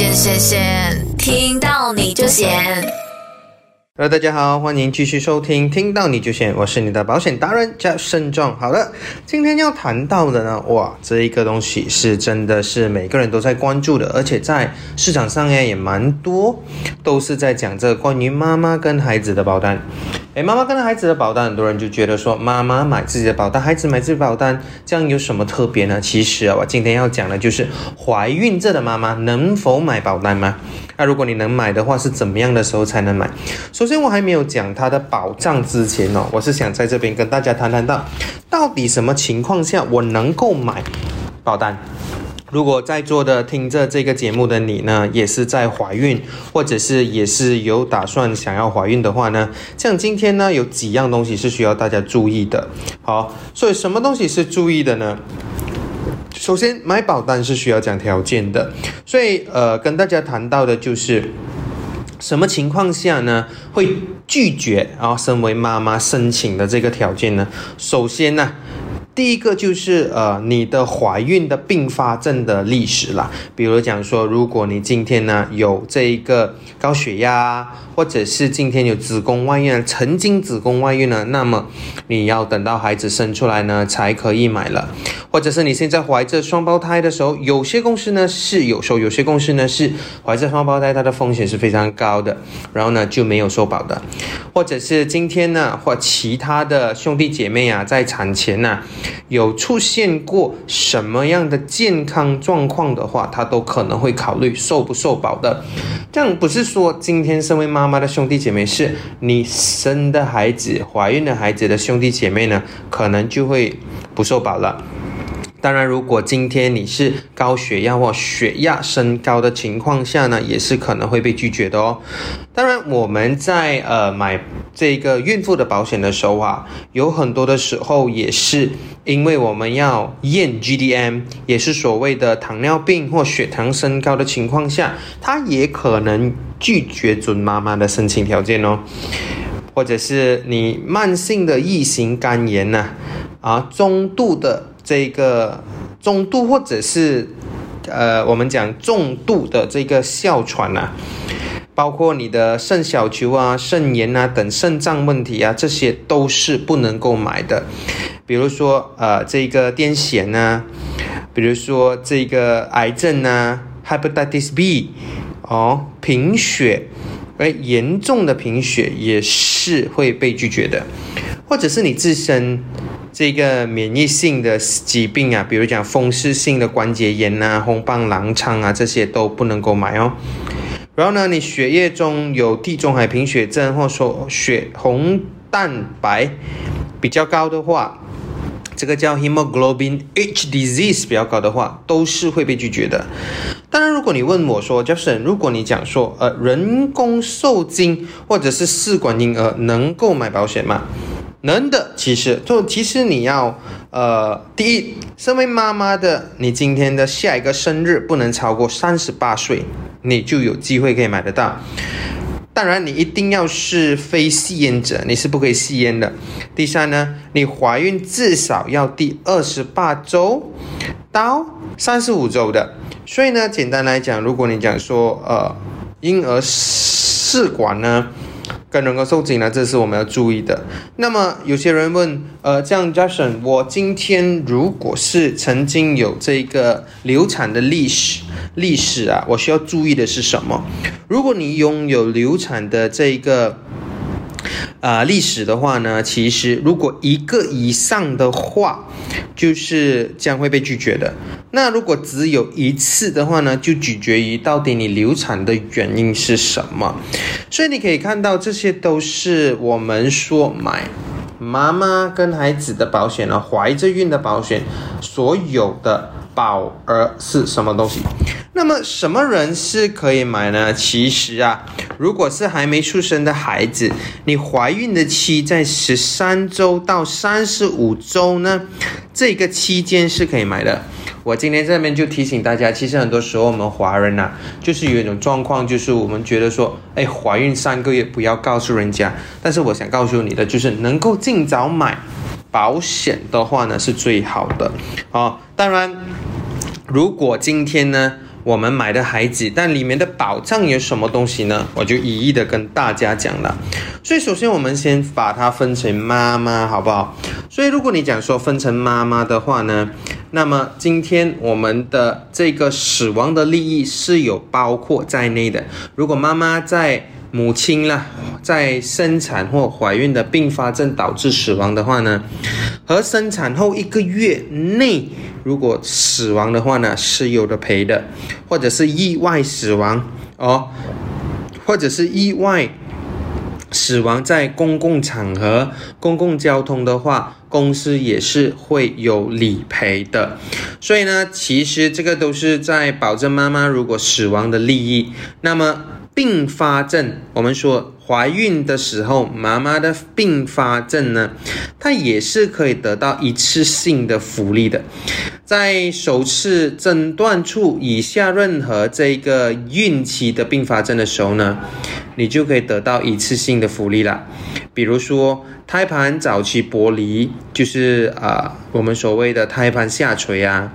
闲闲闲，听到你就闲。Hello，大家好，欢迎继续收听，听到你就选，我是你的保险达人加慎重。好了，今天要谈到的呢，哇，这一个东西是真的是每个人都在关注的，而且在市场上呢也蛮多，都是在讲这关于妈妈跟孩子的保单。诶，妈妈跟孩子的保单，很多人就觉得说，妈妈买自己的保单，孩子买自己保单，这样有什么特别呢？其实啊，我今天要讲的就是怀孕这的妈妈能否买保单吗？那如果你能买的话，是怎么样的时候才能买？首先，我还没有讲它的保障之前哦，我是想在这边跟大家谈谈到，到底什么情况下我能够买保单？如果在座的听着这个节目的你呢，也是在怀孕，或者是也是有打算想要怀孕的话呢，像今天呢有几样东西是需要大家注意的。好，所以什么东西是注意的呢？首先，买保单是需要讲条件的，所以呃，跟大家谈到的就是什么情况下呢会拒绝啊，身为妈妈申请的这个条件呢？首先呢。第一个就是呃，你的怀孕的并发症的历史啦，比如讲说，如果你今天呢有这一个高血压，或者是今天有子宫外孕，曾经子宫外孕呢，那么你要等到孩子生出来呢才可以买了，或者是你现在怀着双胞胎的时候，有些公司呢是有收，有些公司呢是怀着双胞胎，它的风险是非常高的，然后呢就没有收保的，或者是今天呢或其他的兄弟姐妹啊在产前呢。有出现过什么样的健康状况的话，他都可能会考虑受不受保的。这样不是说今天身为妈妈的兄弟姐妹，是你生的孩子、怀孕的孩子的兄弟姐妹呢，可能就会不受保了。当然，如果今天你是高血压或血压升高的情况下呢，也是可能会被拒绝的哦。当然，我们在呃买这个孕妇的保险的时候啊，有很多的时候也是因为我们要验 GDM，也是所谓的糖尿病或血糖升高的情况下，它也可能拒绝准妈妈的申请条件哦。或者是你慢性的异型肝炎呢，啊，中度的。这个中度或者是呃，我们讲重度的这个哮喘呐，包括你的肾小球啊、肾炎啊等肾脏问题啊，这些都是不能够买的。比如说呃，这个癫痫呐，比如说这个癌症呐，Hepatitis B，哦，贫血，而严重的贫血也是会被拒绝的，或者是你自身。这个免疫性的疾病啊，比如讲风湿性的关节炎啊、红斑狼疮啊，这些都不能够买哦。然后呢，你血液中有地中海贫血症，或说血红蛋白比较高的话，这个叫 hemoglobin H disease 比较高的话，都是会被拒绝的。当然，如果你问我说，Jason，如果你讲说，呃，人工受精或者是试管婴儿能够买保险吗？能的，其实就其实你要，呃，第一，身为妈妈的，你今天的下一个生日不能超过三十八岁，你就有机会可以买得到。当然，你一定要是非吸烟者，你是不可以吸烟的。第三呢，你怀孕至少要第二十八周到三十五周的。所以呢，简单来讲，如果你讲说，呃，婴儿试管呢？跟人工受精呢，这是我们要注意的。那么有些人问，呃，这样 Jason，我今天如果是曾经有这个流产的历史，历史啊，我需要注意的是什么？如果你拥有流产的这个。啊，历史的话呢，其实如果一个以上的话，就是将会被拒绝的。那如果只有一次的话呢，就取决于到底你流产的原因是什么。所以你可以看到，这些都是我们说买妈妈跟孩子的保险呢，怀着孕的保险所有的。保额是什么东西？那么什么人是可以买呢？其实啊，如果是还没出生的孩子，你怀孕的期在十三周到三十五周呢，这个期间是可以买的。我今天这边就提醒大家，其实很多时候我们华人呐，就是有一种状况，就是我们觉得说，哎，怀孕三个月不要告诉人家。但是我想告诉你的，就是能够尽早买保险的话呢，是最好的。好，当然。如果今天呢我们买的孩子，但里面的保障有什么东西呢？我就一一的跟大家讲了。所以首先我们先把它分成妈妈，好不好？所以如果你讲说分成妈妈的话呢，那么今天我们的这个死亡的利益是有包括在内的。如果妈妈在母亲啦，在生产或怀孕的并发症导致死亡的话呢，和生产后一个月内如果死亡的话呢，是有的赔的，或者是意外死亡哦，或者是意外死亡在公共场合、公共交通的话，公司也是会有理赔的。所以呢，其实这个都是在保证妈妈如果死亡的利益。那么。并发症，我们说怀孕的时候，妈妈的并发症呢，它也是可以得到一次性的福利的。在首次诊断出以下任何这个孕期的并发症的时候呢，你就可以得到一次性的福利了。比如说胎盘早期剥离，就是啊我们所谓的胎盘下垂啊，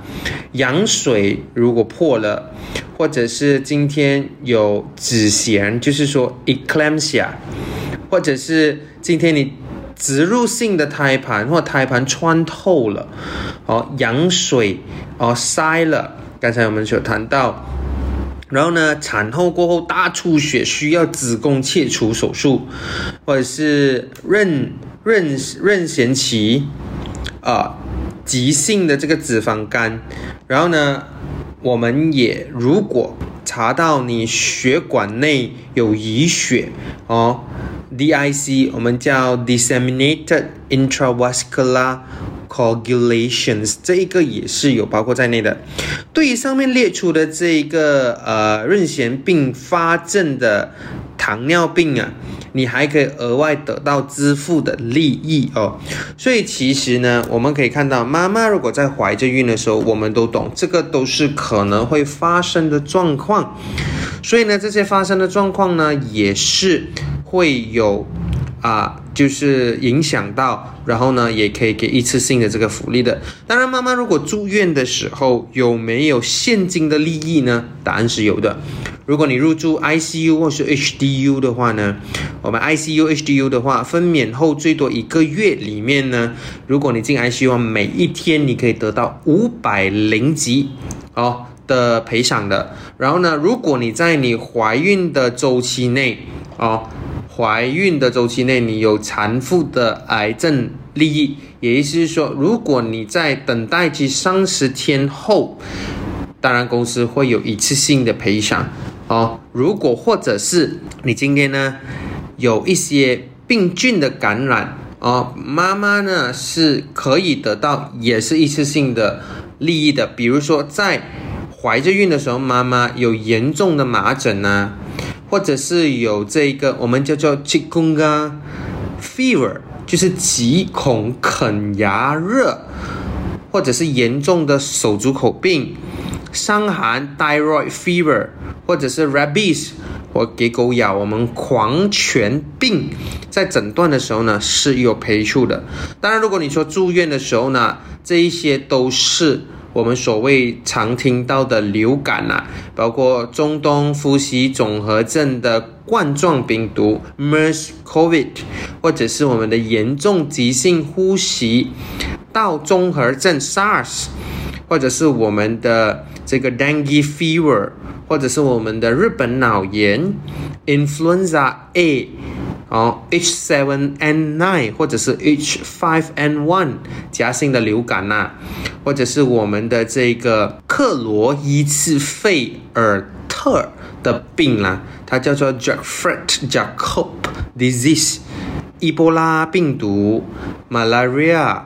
羊水如果破了。或者是今天有子痫，就是说 eclampsia，或者是今天你植入性的胎盘或胎盘穿透了，哦，羊水哦塞了，刚才我们有谈到，然后呢，产后过后大出血需要子宫切除手术，或者是妊妊妊娠期啊急性的这个脂肪肝，然后呢。我们也如果查到你血管内有淤血哦，DIC 我们叫 disseminated intravascular coagulations，这一个也是有包括在内的。对于上面列出的这一个呃妊娠并发症的糖尿病啊。你还可以额外得到支付的利益哦，所以其实呢，我们可以看到，妈妈如果在怀着孕的时候，我们都懂，这个都是可能会发生的状况，所以呢，这些发生的状况呢，也是会有啊。就是影响到，然后呢，也可以给一次性的这个福利的。当然，妈妈如果住院的时候有没有现金的利益呢？答案是有的。如果你入住 ICU 或是 HDU 的话呢，我们 ICU、HDU 的话，分娩后最多一个月里面呢，如果你进 ICU，每一天你可以得到五百零级哦的赔偿的。然后呢，如果你在你怀孕的周期内哦。怀孕的周期内，你有产妇的癌症利益，也意思是说，如果你在等待期三十天后，当然公司会有一次性的赔偿哦。如果或者是你今天呢有一些病菌的感染哦，妈妈呢是可以得到也是一次性的利益的。比如说在怀着孕的时候，妈妈有严重的麻疹呢。或者是有这一个我们叫做 c h i k u n g a fever，就是急恐啃牙热，或者是严重的手足口病、伤寒 thyroid fever，或者是 rabies 我给狗咬我们狂犬病，在诊断的时候呢是有赔付的。当然，如果你说住院的时候呢，这一些都是。我们所谓常听到的流感呐，包括中东呼吸综合症的冠状病毒 MERS-COVID，或者是我们的严重急性呼吸道综合症 SARS，或者是我们的这个 Dengue fever，或者是我们的日本脑炎 Influenza A。哦，H7N9 或者是 H5N1 夹性的流感呐，或者是我们的这个克罗伊茨费尔特的病啦，它叫做 Jeffrey-Jacob disease，伊波拉病毒，Malaria，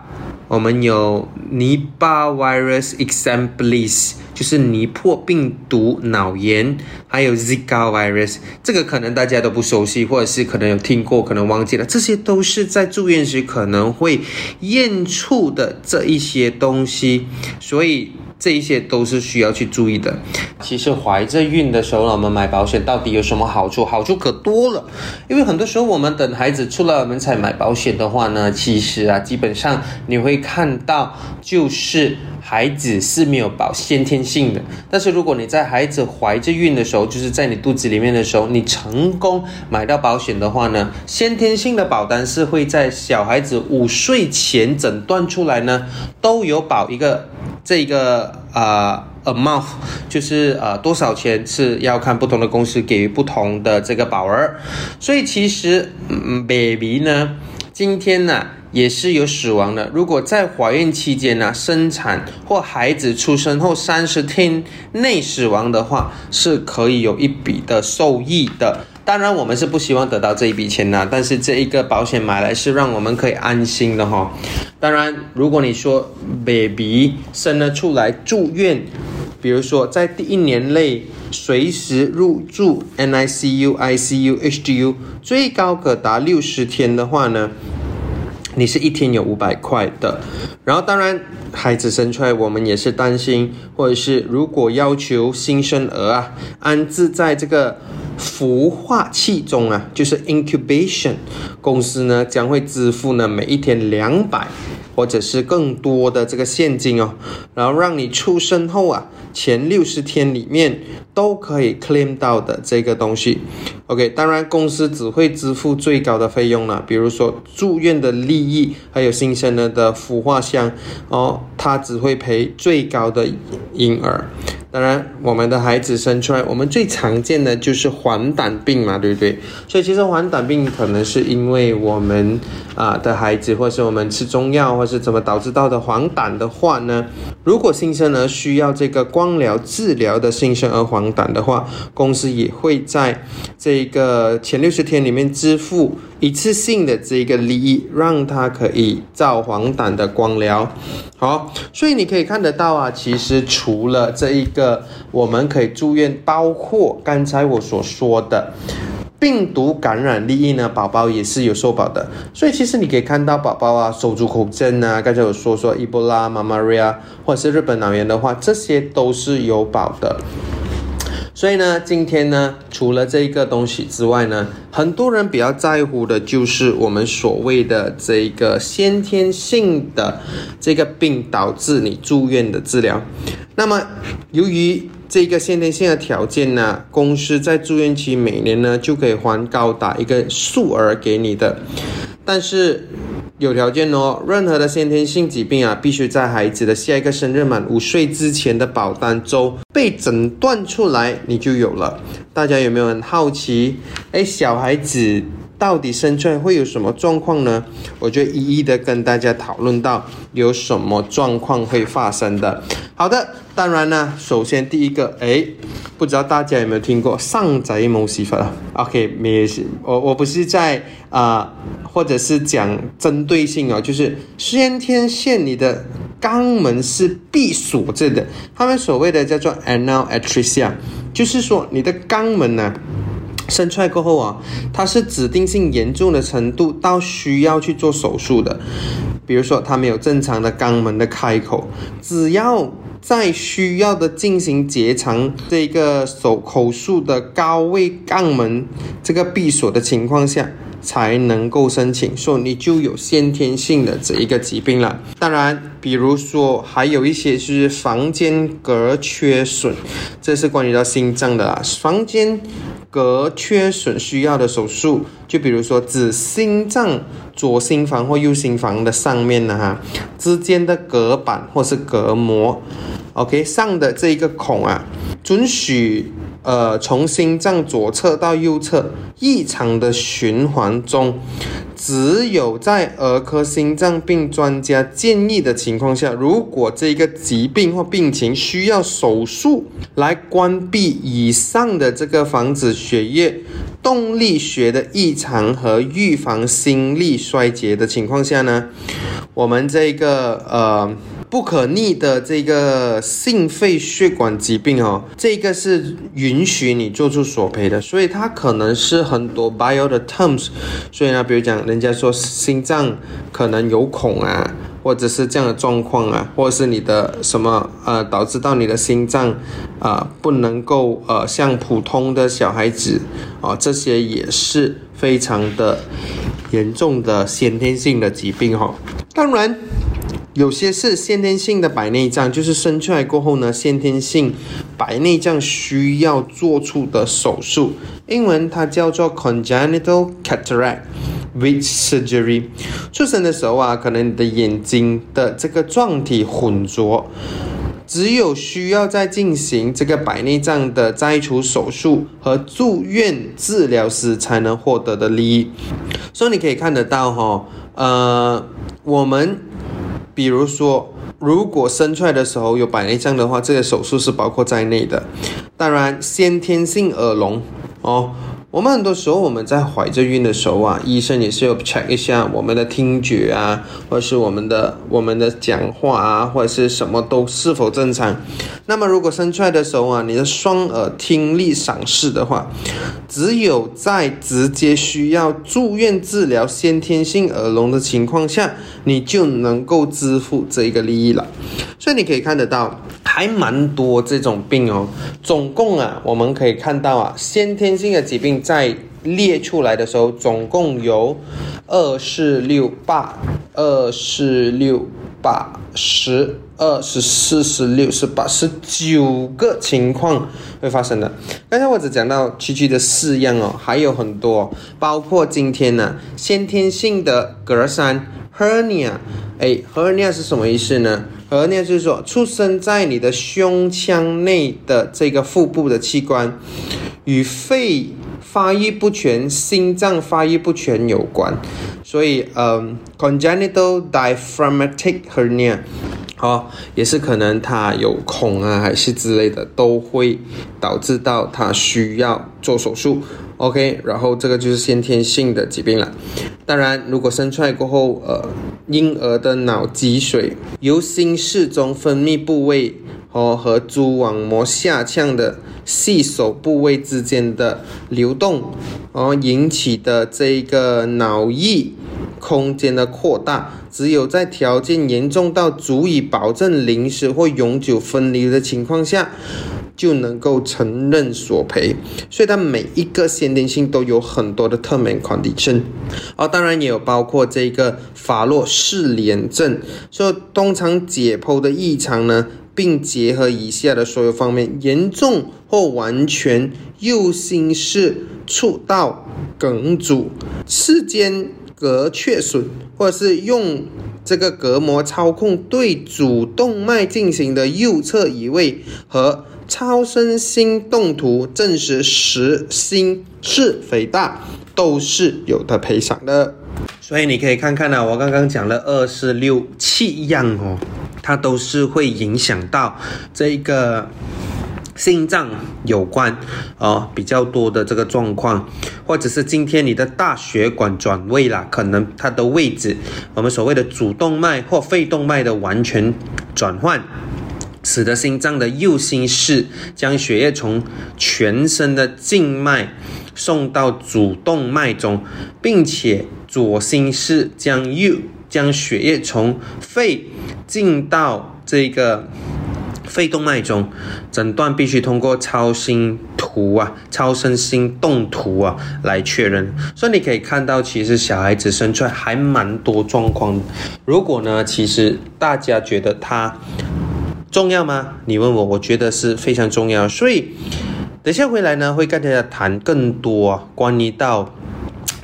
我们有 Nipah virus exemplis。就是尼破病毒脑炎，还有 Zika virus，这个可能大家都不熟悉，或者是可能有听过，可能忘记了。这些都是在住院时可能会验出的这一些东西，所以。这一些都是需要去注意的。其实怀着孕的时候呢，我们买保险到底有什么好处？好处可多了。因为很多时候我们等孩子出了门才买保险的话呢，其实啊，基本上你会看到就是孩子是没有保先天性的。但是如果你在孩子怀着孕的时候，就是在你肚子里面的时候，你成功买到保险的话呢，先天性的保单是会在小孩子五岁前诊断出来呢，都有保一个这个啊。amount 就是呃多少钱是要看不同的公司给予不同的这个保额，所以其实嗯 baby 呢，今天呢也是有死亡的。如果在怀孕期间呢生产或孩子出生后三十天内死亡的话，是可以有一笔的受益的。当然我们是不希望得到这一笔钱呐，但是这一个保险买来是让我们可以安心的哈。当然如果你说 baby 生了出来住院。比如说，在第一年内随时入住 NICU、ICU、HDU，最高可达六十天的话呢，你是一天有五百块的。然后，当然孩子生出来，我们也是担心，或者是如果要求新生儿啊安置在这个孵化器中啊，就是 incubation，公司呢将会支付呢每一天两百。或者是更多的这个现金哦，然后让你出生后啊前六十天里面都可以 claim 到的这个东西，OK，当然公司只会支付最高的费用了，比如说住院的利益，还有新生儿的孵化箱哦，它只会赔最高的因而当然，我们的孩子生出来，我们最常见的就是黄疸病嘛，对不对？所以其实黄疸病可能是因为我们啊的孩子，或是我们吃中药，或是怎么导致到的黄疸的话呢？如果新生儿需要这个光疗治疗的新生儿黄疸的话，公司也会在这个前六十天里面支付一次性的这个利益，让他可以照黄疸的光疗。好，所以你可以看得到啊，其实除了这一个，个我们可以住院，包括刚才我所说的。病毒感染利益呢，宝宝也是有受保的，所以其实你可以看到宝宝啊，手足口症啊，刚才有说说伊波拉、马马瑞啊，或者是日本脑炎的话，这些都是有保的。所以呢，今天呢，除了这一个东西之外呢，很多人比较在乎的就是我们所谓的这个先天性的这个病导致你住院的治疗。那么，由于这个先天性的条件呢，公司在住院期每年呢就可以还高达一个数额给你的，但是有条件哦，任何的先天性疾病啊，必须在孩子的下一个生日满五岁之前的保单周被诊断出来，你就有了。大家有没有很好奇？哎，小孩子。到底生出来会有什么状况呢？我就一一的跟大家讨论到有什么状况会发生的。好的，当然呢，首先第一个，哎，不知道大家有没有听过上宅某洗法？OK，没事，我我不是在啊，或者是讲针对性哦，就是先天线你的肛门是闭锁着的，他们所谓的叫做 anal atresia，就是说你的肛门呢。生出来过后啊，它是指定性严重的程度到需要去做手术的。比如说，它没有正常的肛门的开口，只要在需要的进行结肠这个手口述的高位肛门这个闭锁的情况下。才能够申请，说你就有先天性的这一个疾病了。当然，比如说还有一些是房间隔缺损，这是关于到心脏的啦。房间隔缺损需要的手术，就比如说指心脏左心房或右心房的上面呢哈之间的隔板或是隔膜，OK 上的这一个孔啊，准许。呃，从心脏左侧到右侧异常的循环中，只有在儿科心脏病专家建议的情况下，如果这个疾病或病情需要手术来关闭以上的这个防止血液动力学的异常和预防心力衰竭的情况下呢，我们这个呃。不可逆的这个心肺血管疾病哦，这个是允许你做出索赔的，所以它可能是很多 bio 的 terms。所以呢，比如讲，人家说心脏可能有孔啊，或者是这样的状况啊，或者是你的什么呃，导致到你的心脏啊不能够呃像普通的小孩子啊，这些也是非常的严重的先天性的疾病哈。当然。有些是先天性的白内障，就是生出来过后呢，先天性白内障需要做出的手术，英文它叫做 congenital cataract with surgery。出生的时候啊，可能你的眼睛的这个状体混浊。只有需要在进行这个白内障的摘除手术和住院治疗时才能获得的利益，所以你可以看得到哈，呃，我们比如说，如果生出来的时候有白内障的话，这个手术是包括在内的。当然，先天性耳聋哦。我们很多时候我们在怀着孕的时候啊，医生也是要 check 一下我们的听觉啊，或者是我们的我们的讲话啊，或者是什么都是否正常。那么如果生出来的时候啊，你的双耳听力丧失的话，只有在直接需要住院治疗先天性耳聋的情况下，你就能够支付这一个利益了。所以你可以看得到。还蛮多这种病哦，总共啊，我们可以看到啊，先天性的疾病在列出来的时候，总共有二四六八二四六八十二十四十六十八十九个情况会发生的。刚才我只讲到区区的四样哦，还有很多，包括今天呢，先天性的格栅 hernia，哎，hernia 是什么意思呢？而呢，就是说，出生在你的胸腔内的这个腹部的器官，与肺发育不全、心脏发育不全有关。所以，嗯，congenital diaphragmatic hernia，好，也是可能它有孔啊，还是之类的，都会导致到它需要做手术。OK，然后这个就是先天性的疾病了。当然，如果生出来过后，呃，婴儿的脑积水由心室中分泌部位和和蛛网膜下腔的细手部位之间的流动，而引起的这个脑溢空间的扩大，只有在条件严重到足以保证临时或永久分离的情况下。就能够承认索赔，所以它每一个先天性都有很多的特免抗体症，啊，当然也有包括这个法洛氏联症，所以通常解剖的异常呢，并结合以下的所有方面，严重或完全右心室触道梗阻、室间隔缺损，或者是用这个隔膜操控对主动脉进行的右侧移位和。超声心动图证实实心是肥大都是有的赔偿的，所以你可以看看呢，我刚刚讲了二四六七样哦，它都是会影响到这个心脏有关哦比较多的这个状况，或者是今天你的大血管转位了，可能它的位置，我们所谓的主动脉或肺动脉的完全转换。使得心脏的右心室将血液从全身的静脉送到主动脉中，并且左心室将右将血液从肺进到这个肺动脉中。诊断必须通过超心图啊、超声心动图啊来确认。所以你可以看到，其实小孩子生出来还蛮多状况。如果呢，其实大家觉得他。重要吗？你问我，我觉得是非常重要。所以，等下回来呢，会跟大家谈更多关于到。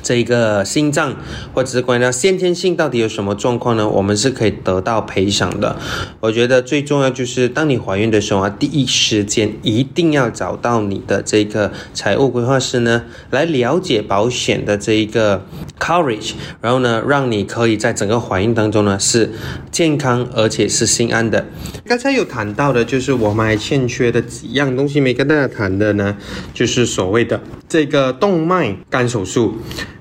这一个心脏或者是关于到先天性到底有什么状况呢？我们是可以得到赔偿的。我觉得最重要就是当你怀孕的时候啊，第一时间一定要找到你的这个财务规划师呢，来了解保险的这一个 coverage，然后呢，让你可以在整个怀孕当中呢是健康而且是心安的。刚才有谈到的就是我们还欠缺的几样东西没跟大家谈的呢，就是所谓的这个动脉干手术。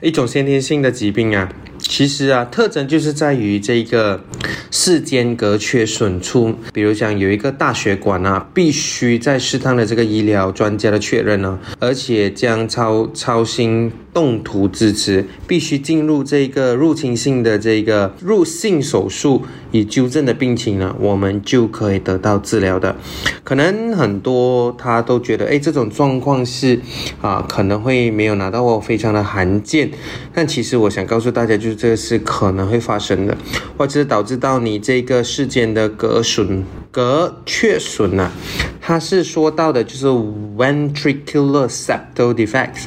一种先天性的疾病啊，其实啊，特征就是在于这个室间隔缺损处，比如讲有一个大血管啊，必须在适当的这个医疗专家的确认呢，而且将超超心动图支持，必须进入这个入侵性的这个入性手术以纠正的病情呢，我们就可以得到治疗的。可能很多他都觉得，哎，这种状况是啊，可能会没有拿到非常的罕见。但其实我想告诉大家，就是这个是可能会发生的，或者是导致到你这个事件的隔损、隔缺损啊。它是说到的就是 ventricular septal defects，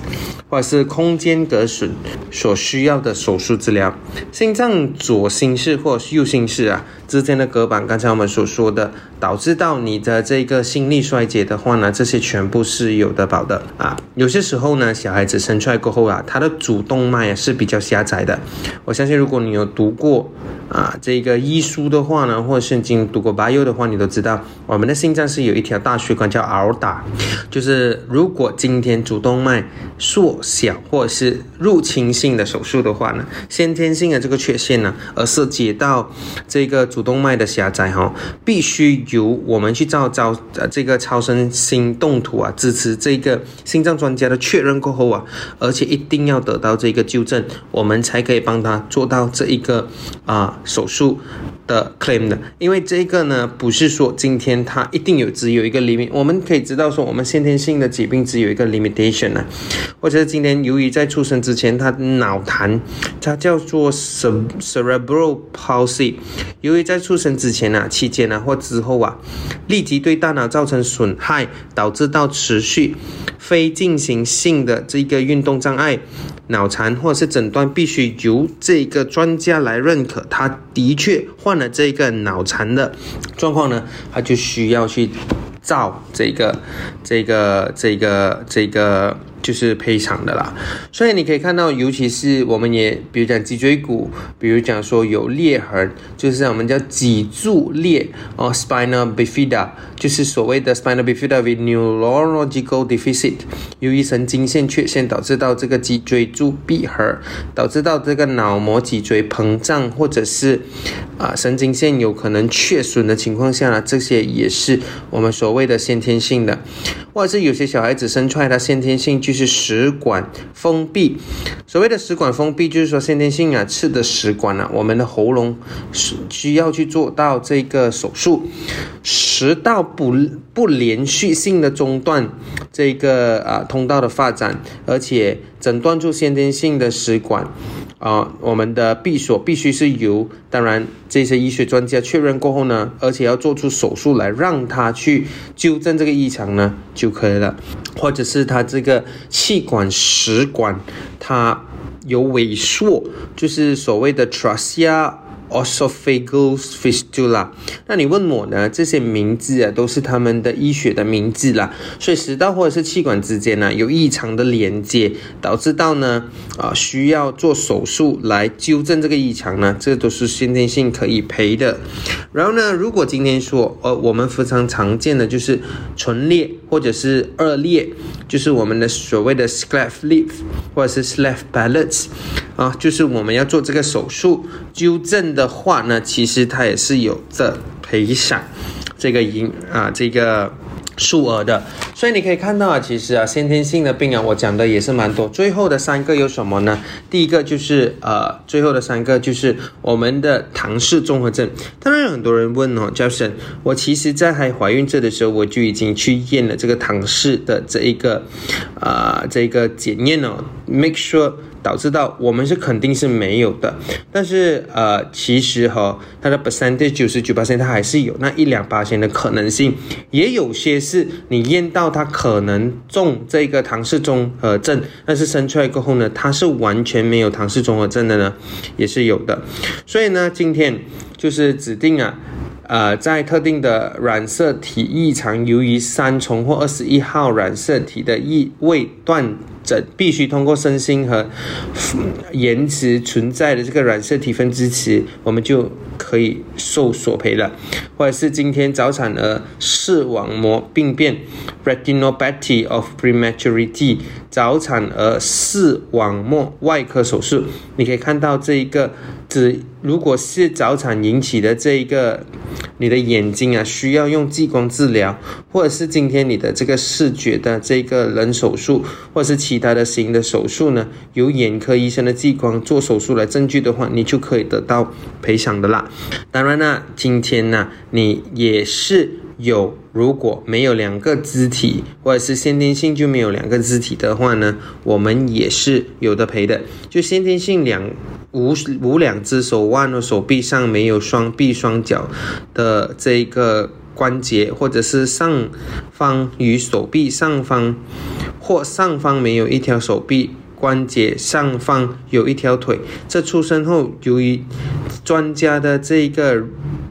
或者是空间隔损所需要的手术治疗。心脏左心室或右心室啊之间的隔板，刚才我们所说的，导致到你的这个心力衰竭的话呢，这些全部是有的保的啊。有些时候呢，小孩子生出来过后啊，他的主动脉啊是比较狭窄的。我相信如果你有读过啊这个医书的话呢，或者圣经读过 bio 的话，你都知道我们的心脏是有一条。大血管叫 r 打就是如果今天主动脉缩小或者是入侵性的手术的话呢，先天性的这个缺陷呢，而涉及到这个主动脉的狭窄哈，必须由我们去照照呃这个超声心动图啊，支持这个心脏专家的确认过后啊，而且一定要得到这个纠正，我们才可以帮他做到这一个啊手术。的 claim 的，因为这个呢，不是说今天它一定有只有一个 limit，我们可以知道说我们先天性的疾病只有一个 limitation 呢，或者是今天由于在出生之前他脑瘫，它叫做 cerebral palsy，由于在出生之前啊、期间啊或之后啊，立即对大脑造成损害，导致到持续非进行性的这个运动障碍。脑残或者是诊断必须由这个专家来认可，他的确患了这个脑残的状况呢，他就需要去照这个、这个、这个、这个。就是赔偿的啦，所以你可以看到，尤其是我们也，比如讲脊椎骨，比如讲说有裂痕，就是我们叫脊柱裂哦，spinal bifida，就是所谓的 spinal bifida with neurological deficit，由于神经线缺陷导致到这个脊椎柱闭合，导致到这个脑膜脊椎膨胀，或者是啊神经线有可能缺损的情况下呢，这些也是我们所谓的先天性的，或者是有些小孩子生出来他先天性就是。是食管封闭，所谓的食管封闭，就是说先天性啊，吃的食管啊，我们的喉咙是需要去做到这个手术，食道不不连续性的中断这个啊通道的发展，而且诊断出先天性的食管。啊，我们的闭锁必须是由，当然这些医学专家确认过后呢，而且要做出手术来让他去纠正这个异常呢就可以了，或者是他这个气管食管它有萎缩，就是所谓的 trachea。Esophageal fistula，那你问我呢？这些名字啊，都是他们的医学的名字啦。所以食道或者是气管之间呢，有异常的连接，导致到呢啊需要做手术来纠正这个异常呢，这都是先天性可以赔的。然后呢，如果今天说呃我们非常常见的就是唇裂或者是腭裂，就是我们的所谓的 s c l a f lip 或者是 cleft palate 啊，就是我们要做这个手术纠正。的话呢，其实它也是有着赔偿这个银啊这个数额的，所以你可以看到啊，其实啊先天性的病啊，我讲的也是蛮多。最后的三个有什么呢？第一个就是呃，最后的三个就是我们的唐氏综合症。当然有很多人问哦，教授，我其实在还怀孕这的时候，我就已经去验了这个唐氏的这一个啊这个检验哦，make sure。导致到我们是肯定是没有的，但是呃，其实哈，它的 percentage 九十九八它还是有那一两八千的可能性，也有些是你验到它可能中这个唐氏综合症，但是生出来过后呢，它是完全没有唐氏综合症的呢，也是有的。所以呢，今天就是指定啊，呃，在特定的染色体异常，由于三重或二十一号染色体的异位断。这必须通过身心和延迟存在的这个染色体分支持，我们就可以受索赔了。或者是今天早产儿视网膜病变 （retinopathy of prematurity），早产儿视网膜外科手术，你可以看到这一个只如果是早产引起的这一个，你的眼睛啊需要用激光治疗，或者是今天你的这个视觉的这个人手术，或者是其其他的型的手术呢，由眼科医生的激光做手术来证据的话，你就可以得到赔偿的啦。当然呢，今天呢，你也是有。如果没有两个肢体，或者是先天性就没有两个肢体的话呢，我们也是有的赔的。就先天性两无无两只手腕和手臂上没有双臂双脚的这个关节，或者是上方与手臂上方或上方没有一条手臂关节，上方有一条腿，这出生后由于专家的这个。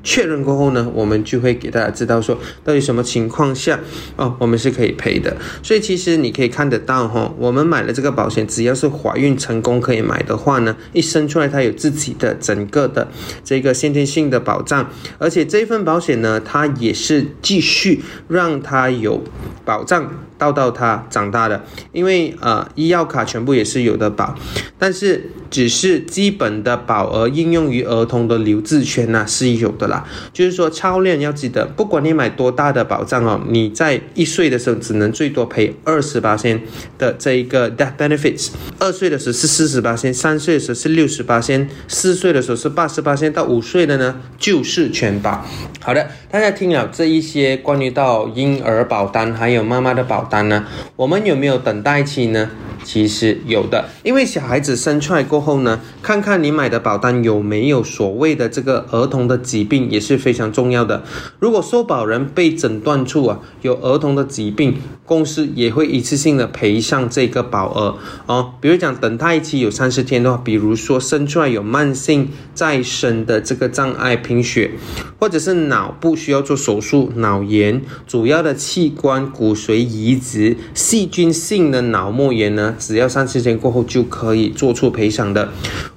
确认过后呢，我们就会给大家知道说，到底什么情况下哦，我们是可以赔的。所以其实你可以看得到哈，我们买了这个保险，只要是怀孕成功可以买的话呢，一生出来它有自己的整个的这个先天性的保障，而且这份保险呢，它也是继续让它有保障到到他长大的，因为呃医药卡全部也是有的保，但是只是基本的保额应用于儿童的留置权呢是有的啦。就是说，超链要记得，不管你买多大的保障哦，你在一岁的时候只能最多赔二十八千的这一个 death benefits，二岁的时候是四十八千，三岁的时候是六十八千，四岁的时候是八十八千，到五岁的呢就是全保。好的，大家听了这一些关于到婴儿保单还有妈妈的保单呢，我们有没有等待期呢？其实有的，因为小孩子生出来过后呢，看看你买的保单有没有所谓的这个儿童的疾病也是非常重要的。如果受保人被诊断出啊有儿童的疾病，公司也会一次性的赔上这个保额哦。比如讲等待期有三十天的话，比如说生出来有慢性再生的这个障碍贫血，或者是脑部需要做手术、脑炎、主要的器官骨髓移植、细菌性的脑膜炎呢？只要三十天过后就可以做出赔偿的，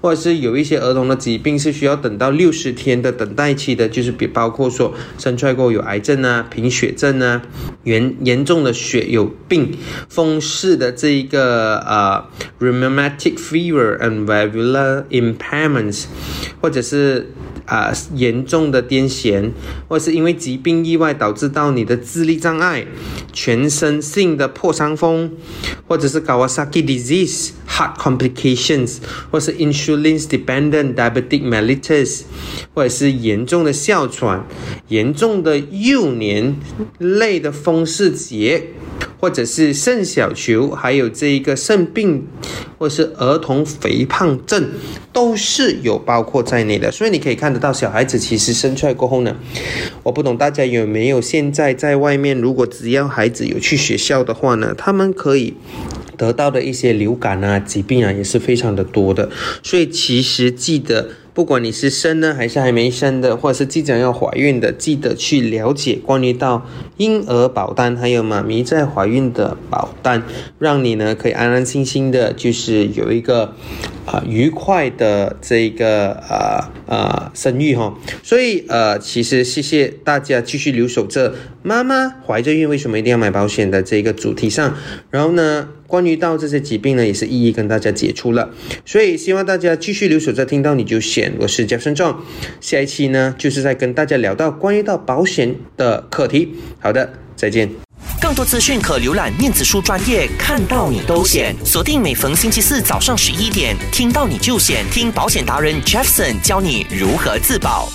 或者是有一些儿童的疾病是需要等到六十天的等待期的，就是比包括说生出来过后有癌症啊、贫血症啊、严严重的血有病、风湿的这一个呃 rheumatic fever and valular impairments，或者是。啊，严重的癫痫，或是因为疾病意外导致到你的智力障碍、全身性的破伤风，或者是 Kawasaki disease heart complications，或是 insulin dependent diabetic mellitus，或者是严重的哮喘、严重的幼年类的风湿结。或者是肾小球，还有这一个肾病，或是儿童肥胖症，都是有包括在内的。所以你可以看得到，小孩子其实生出来过后呢，我不懂大家有没有现在在外面，如果只要孩子有去学校的话呢，他们可以得到的一些流感啊疾病啊也是非常的多的。所以其实记得。不管你是生呢还是还没生的，或者是即将要怀孕的，记得去了解关于到婴儿保单，还有妈咪在怀孕的保单，让你呢可以安安心心的，就是有一个啊愉快的这个啊啊生育哈。所以呃，其实谢谢大家继续留守这妈妈怀着孕为什么一定要买保险的这个主题上，然后呢。关于到这些疾病呢，也是一一跟大家解除了，所以希望大家继续留守在听到你就选，我是嘉生壮，下一期呢就是在跟大家聊到关于到保险的课题。好的，再见。更多资讯可浏览面子书专业，看到你都险，锁定每逢星期四早上十一点，听到你就险，听保险达人 Jeffson 教你如何自保。